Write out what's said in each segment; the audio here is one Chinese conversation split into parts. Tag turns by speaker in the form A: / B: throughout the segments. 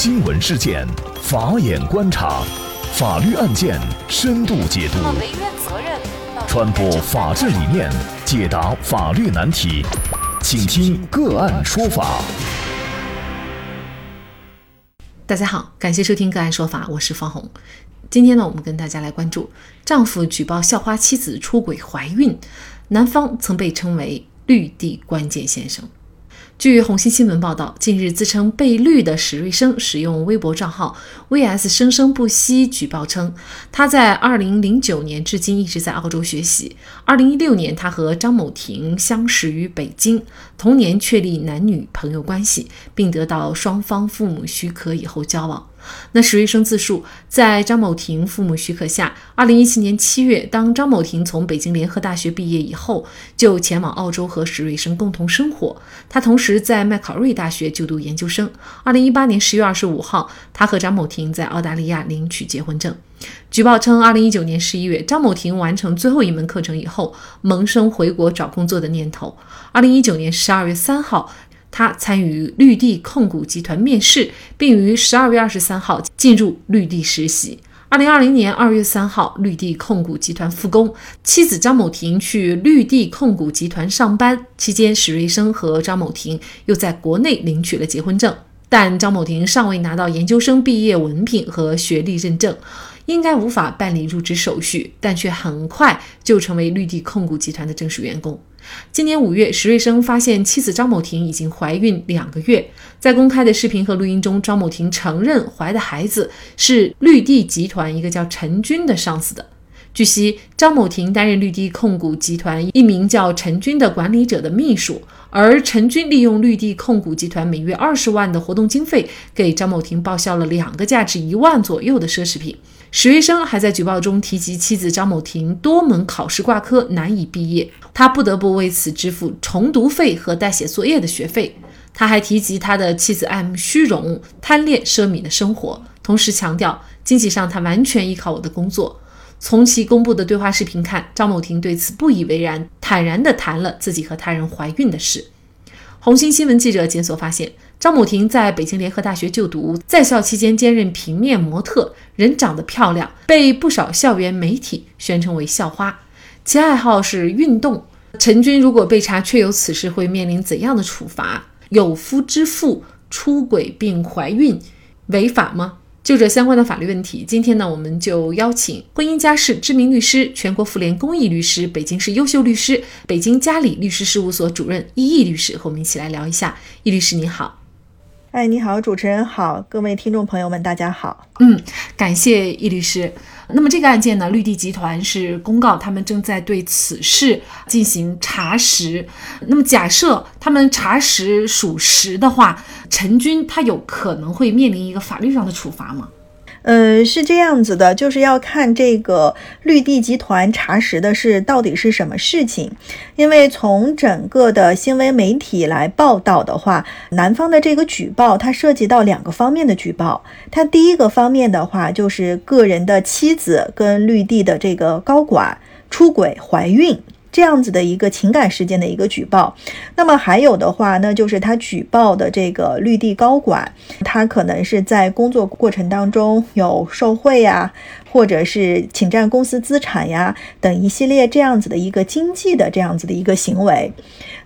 A: 新闻事件，法眼观察，法律案件深度解读，传播法治理念，解答法律难题，请听个案说法。
B: 大家好，感谢收听个案说法，我是方红。今天呢，我们跟大家来关注丈夫举报校花妻子出轨怀孕，男方曾被称为“绿地关键先生”。据红星新闻报道，近日自称被绿的史瑞生使用微博账号 “vs 生生不息”举报称，他在2009年至今一直在澳洲学习。2016年，他和张某婷相识于北京，同年确立男女朋友关系，并得到双方父母许可以后交往。那史瑞生自述，在张某婷父母许可下，二零一七年七月，当张某婷从北京联合大学毕业以后，就前往澳洲和史瑞生共同生活。他同时在麦考瑞大学就读研究生。二零一八年十月二十五号，他和张某婷在澳大利亚领取结婚证。举报称，二零一九年十一月，张某婷完成最后一门课程以后，萌生回国找工作的念头。二零一九年十二月三号。他参与绿地控股集团面试，并于十二月二十三号进入绿地实习。二零二零年二月三号，绿地控股集团复工，妻子张某婷去绿地控股集团上班期间，史瑞生和张某婷又在国内领取了结婚证，但张某婷尚未拿到研究生毕业文凭和学历认证。应该无法办理入职手续，但却很快就成为绿地控股集团的正式员工。今年五月，石瑞生发现妻子张某婷已经怀孕两个月，在公开的视频和录音中，张某婷承认怀的孩子是绿地集团一个叫陈军的上司的。据悉，张某婷担任绿地控股集团一名叫陈军的管理者的秘书，而陈军利用绿地控股集团每月二十万的活动经费，给张某婷报销了两个价值一万左右的奢侈品。史瑞生还在举报中提及，妻子张某婷多门考试挂科难以毕业，他不得不为此支付重读费和代写作业的学费。他还提及他的妻子爱慕虚荣、贪恋奢靡的生活，同时强调经济上他完全依靠我的工作。从其公布的对话视频看，张某婷对此不以为然，坦然地谈了自己和他人怀孕的事。红星新闻记者检索发现。张某婷在北京联合大学就读，在校期间兼任平面模特，人长得漂亮，被不少校园媒体宣称为校花。其爱好是运动。陈军如果被查确有此事，会面临怎样的处罚？有夫之妇出轨并怀孕，违法吗？就这相关的法律问题，今天呢，我们就邀请婚姻家事知名律师、全国妇联公益律师、北京市优秀律师、北京嘉里律师事务所主任易毅律师和我们一起来聊一下。易律师您好。
C: 哎，你好，主持人好，各位听众朋友们，大家好。
B: 嗯，感谢易律师。那么这个案件呢，绿地集团是公告他们正在对此事进行查实。那么假设他们查实属实的话，陈军他有可能会面临一个法律上的处罚吗？
C: 呃，是这样子的，就是要看这个绿地集团查实的是到底是什么事情。因为从整个的新闻媒体来报道的话，男方的这个举报它涉及到两个方面的举报。它第一个方面的话，就是个人的妻子跟绿地的这个高管出轨怀孕。这样子的一个情感事件的一个举报，那么还有的话，那就是他举报的这个绿地高管，他可能是在工作过程当中有受贿呀，或者是侵占公司资产呀等一系列这样子的一个经济的这样子的一个行为。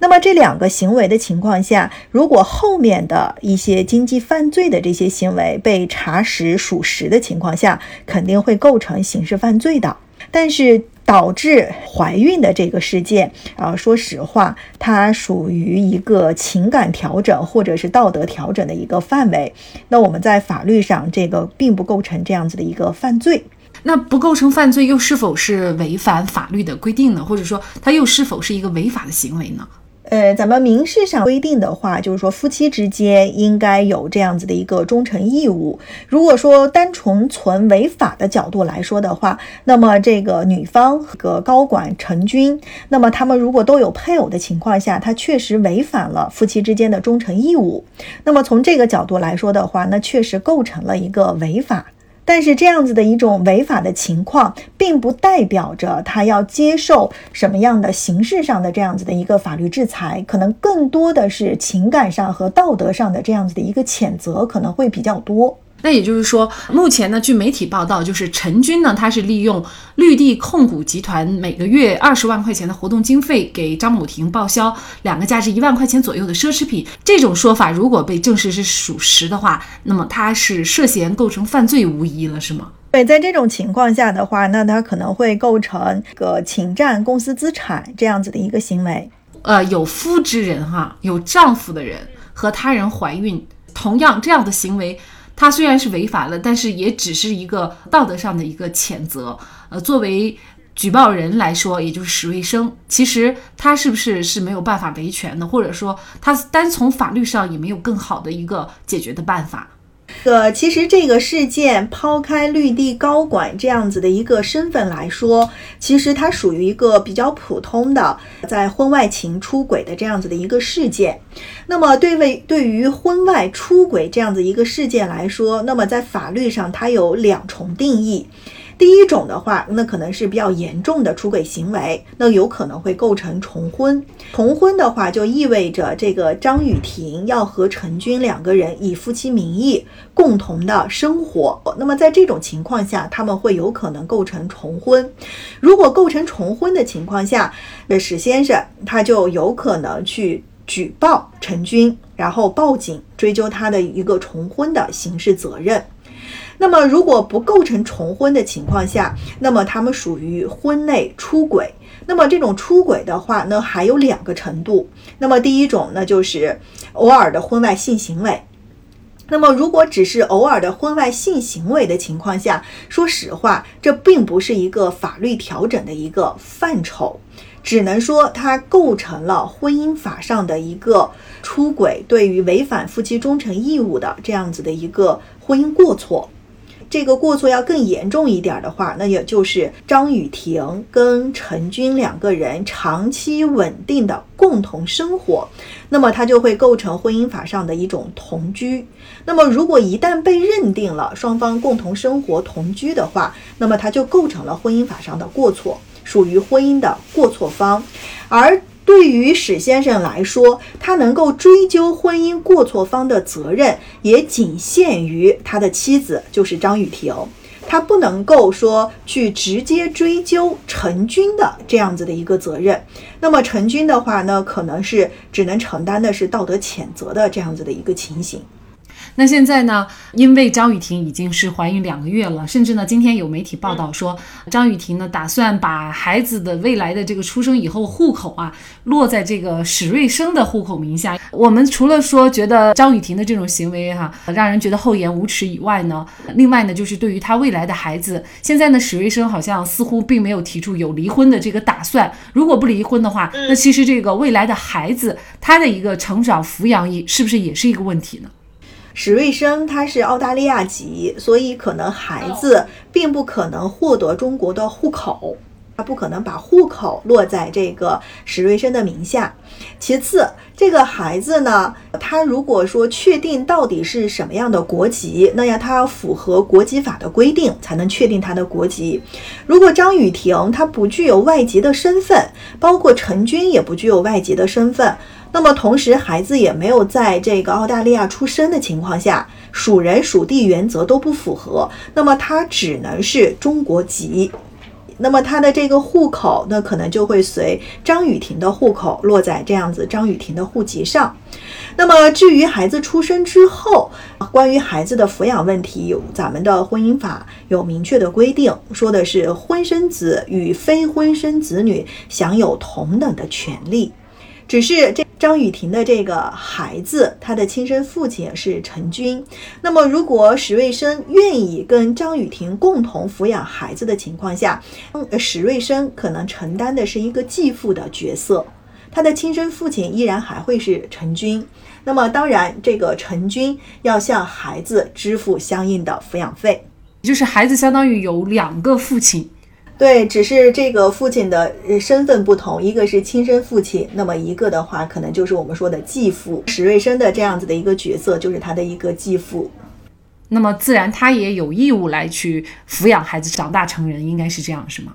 C: 那么这两个行为的情况下，如果后面的一些经济犯罪的这些行为被查实属实的情况下，肯定会构成刑事犯罪的。但是。导致怀孕的这个事件啊，说实话，它属于一个情感调整或者是道德调整的一个范围。那我们在法律上，这个并不构成这样子的一个犯罪。
B: 那不构成犯罪，又是否是违反法律的规定呢？或者说，它又是否是一个违法的行为呢？
C: 呃，咱们民事上规定的话，就是说夫妻之间应该有这样子的一个忠诚义务。如果说单纯从违法的角度来说的话，那么这个女方和高管陈军，那么他们如果都有配偶的情况下，他确实违反了夫妻之间的忠诚义务。那么从这个角度来说的话，那确实构成了一个违法。但是这样子的一种违法的情况，并不代表着他要接受什么样的形式上的这样子的一个法律制裁，可能更多的是情感上和道德上的这样子的一个谴责，可能会比较多。
B: 那也就是说，目前呢，据媒体报道，就是陈军呢，他是利用绿地控股集团每个月二十万块钱的活动经费，给张某婷报销两个价值一万块钱左右的奢侈品。这种说法如果被证实是属实的话，那么他是涉嫌构成犯罪无疑了，是吗？
C: 对，在这种情况下的话，那他可能会构成个侵占公司资产这样子的一个行为。
B: 呃，有夫之人哈，有丈夫的人和他人怀孕，同样这样的行为。他虽然是违法了，但是也只是一个道德上的一个谴责。呃，作为举报人来说，也就是史卫生，其实他是不是是没有办法维权的，或者说他单从法律上也没有更好的一个解决的办法。
C: 呃，其实这个事件抛开绿地高管这样子的一个身份来说，其实它属于一个比较普通的在婚外情出轨的这样子的一个事件。那么，对为对于婚外出轨这样子一个事件来说，那么在法律上它有两重定义。第一种的话，那可能是比较严重的出轨行为，那有可能会构成重婚。重婚的话，就意味着这个张雨婷要和陈军两个人以夫妻名义共同的生活。那么在这种情况下，他们会有可能构成重婚。如果构成重婚的情况下，那史先生他就有可能去举报陈军，然后报警追究他的一个重婚的刑事责任。那么，如果不构成重婚的情况下，那么他们属于婚内出轨。那么这种出轨的话，呢，还有两个程度。那么第一种呢，就是偶尔的婚外性行为。那么如果只是偶尔的婚外性行为的情况下，说实话，这并不是一个法律调整的一个范畴，只能说它构成了婚姻法上的一个出轨，对于违反夫妻忠诚义务的这样子的一个婚姻过错。这个过错要更严重一点的话，那也就是张雨婷跟陈军两个人长期稳定的共同生活，那么他就会构成婚姻法上的一种同居。那么如果一旦被认定了双方共同生活同居的话，那么他就构成了婚姻法上的过错，属于婚姻的过错方，而。对于史先生来说，他能够追究婚姻过错方的责任，也仅限于他的妻子，就是张雨婷。他不能够说去直接追究陈军的这样子的一个责任。那么陈军的话呢，可能是只能承担的是道德谴责的这样子的一个情形。
B: 那现在呢？因为张雨婷已经是怀孕两个月了，甚至呢，今天有媒体报道说，张雨婷呢打算把孩子的未来的这个出生以后户口啊落在这个史瑞生的户口名下。我们除了说觉得张雨婷的这种行为哈让人觉得厚颜无耻以外呢，另外呢，就是对于他未来的孩子，现在呢，史瑞生好像似乎并没有提出有离婚的这个打算。如果不离婚的话，那其实这个未来的孩子他的一个成长抚养也是不是也是一个问题呢？
C: 史瑞生他是澳大利亚籍，所以可能孩子并不可能获得中国的户口，他不可能把户口落在这个史瑞生的名下。其次，这个孩子呢，他如果说确定到底是什么样的国籍，那要他要符合国籍法的规定才能确定他的国籍。如果张雨婷她不具有外籍的身份，包括陈军也不具有外籍的身份。那么同时，孩子也没有在这个澳大利亚出生的情况下，属人属地原则都不符合，那么他只能是中国籍。那么他的这个户口，那可能就会随张雨婷的户口落在这样子张雨婷的户籍上。那么至于孩子出生之后，关于孩子的抚养问题，有咱们的婚姻法有明确的规定，说的是婚生子与非婚生子女享有同等的权利。只是这张雨婷的这个孩子，他的亲生父亲是陈军。那么，如果史瑞生愿意跟张雨婷共同抚养孩子的情况下，史瑞生可能承担的是一个继父的角色，他的亲生父亲依然还会是陈军。那么，当然，这个陈军要向孩子支付相应的抚养费，
B: 就是孩子相当于有两个父亲。
C: 对，只是这个父亲的身份不同，一个是亲生父亲，那么一个的话，可能就是我们说的继父。史瑞生的这样子的一个角色，就是他的一个继父。
B: 那么自然他也有义务来去抚养孩子长大成人，应该是这样，是吗？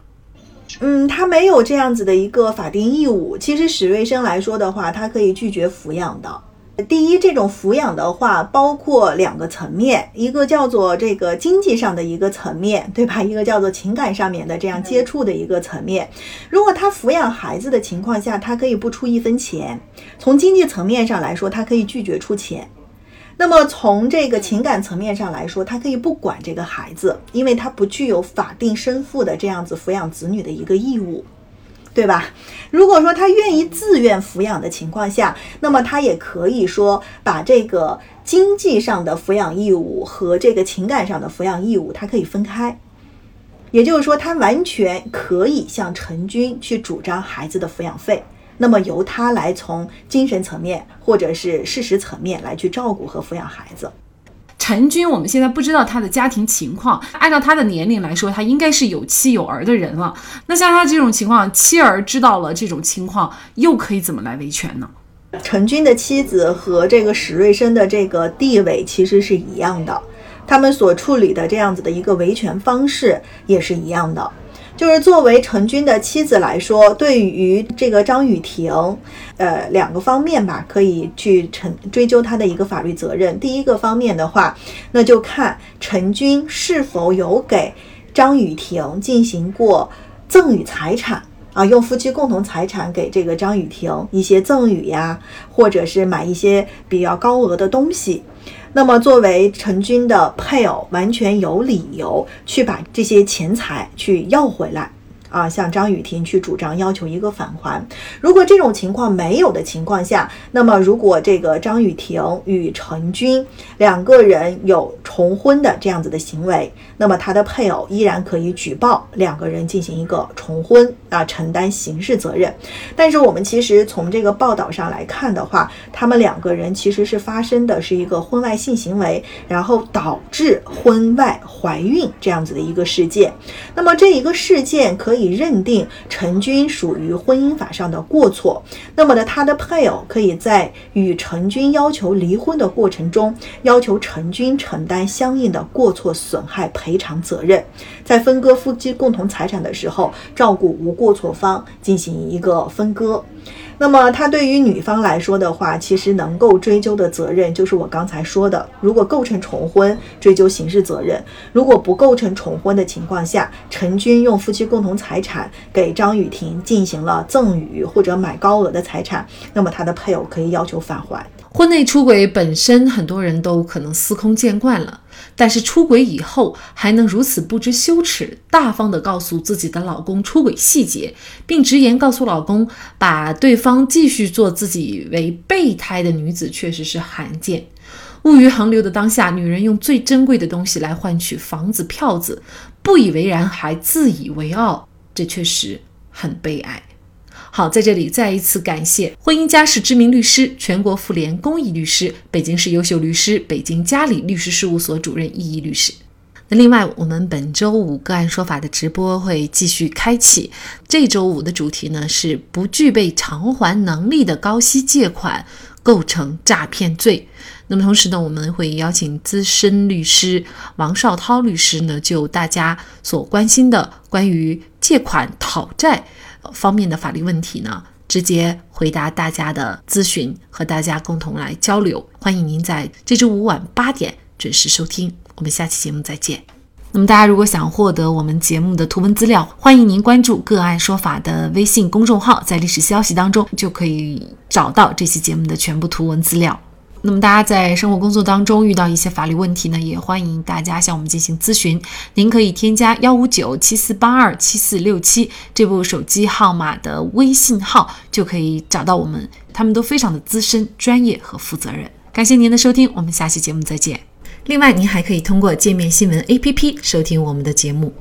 C: 嗯，他没有这样子的一个法定义务。其实史瑞生来说的话，他可以拒绝抚养的。第一，这种抚养的话，包括两个层面，一个叫做这个经济上的一个层面，对吧？一个叫做情感上面的这样接触的一个层面。如果他抚养孩子的情况下，他可以不出一分钱。从经济层面上来说，他可以拒绝出钱。那么从这个情感层面上来说，他可以不管这个孩子，因为他不具有法定生父的这样子抚养子女的一个义务。对吧？如果说他愿意自愿抚养的情况下，那么他也可以说把这个经济上的抚养义务和这个情感上的抚养义务，他可以分开。也就是说，他完全可以向陈军去主张孩子的抚养费，那么由他来从精神层面或者是事实层面来去照顾和抚养孩子。
B: 陈军，我们现在不知道他的家庭情况。按照他的年龄来说，他应该是有妻有儿的人了。那像他这种情况，妻儿知道了这种情况，又可以怎么来维权呢？
C: 陈军的妻子和这个史瑞生的这个地位其实是一样的，他们所处理的这样子的一个维权方式也是一样的。就是作为陈军的妻子来说，对于这个张雨婷，呃，两个方面吧，可以去陈追究他的一个法律责任。第一个方面的话，那就看陈军是否有给张雨婷进行过赠与财产啊，用夫妻共同财产给这个张雨婷一些赠与呀，或者是买一些比较高额的东西。那么，作为陈军的配偶，完全有理由去把这些钱财去要回来。啊，向张雨婷去主张要求一个返还。如果这种情况没有的情况下，那么如果这个张雨婷与陈军两个人有重婚的这样子的行为，那么他的配偶依然可以举报两个人进行一个重婚啊，承担刑事责任。但是我们其实从这个报道上来看的话，他们两个人其实是发生的是一个婚外性行为，然后导致婚外怀孕这样子的一个事件。那么这一个事件可以。认定陈军属于婚姻法上的过错，那么呢，他的配偶可以在与陈军要求离婚的过程中，要求陈军承担相应的过错损害赔偿责任，在分割夫妻共同财产的时候，照顾无过错方进行一个分割。那么，他对于女方来说的话，其实能够追究的责任就是我刚才说的，如果构成重婚，追究刑事责任；如果不构成重婚的情况下，陈军用夫妻共同财产给张雨婷进行了赠与或者买高额的财产，那么他的配偶可以要求返还。
B: 婚内出轨本身很多人都可能司空见惯了，但是出轨以后还能如此不知羞耻，大方的告诉自己的老公出轨细节，并直言告诉老公把对方继续做自己为备胎的女子，确实是罕见。物欲横流的当下，女人用最珍贵的东西来换取房子票子，不以为然还自以为傲，这确实很悲哀。好，在这里再一次感谢婚姻家事知名律师、全国妇联公益律师、北京市优秀律师、北京嘉里律师事务所主任易易律师。那另外，我们本周五个案说法的直播会继续开启。这周五的主题呢是不具备偿还能力的高息借款构成诈骗罪。那么同时呢，我们会邀请资深律师王绍涛律师呢，就大家所关心的关于借款讨债。方面的法律问题呢，直接回答大家的咨询，和大家共同来交流。欢迎您在这周五晚八点准时收听，我们下期节目再见。那么大家如果想获得我们节目的图文资料，欢迎您关注“个案说法”的微信公众号，在历史消息当中就可以找到这期节目的全部图文资料。那么大家在生活工作当中遇到一些法律问题呢，也欢迎大家向我们进行咨询。您可以添加幺五九七四八二七四六七这部手机号码的微信号，就可以找到我们。他们都非常的资深、专业和负责任。感谢您的收听，我们下期节目再见。另外，您还可以通过界面新闻 APP 收听我们的节目。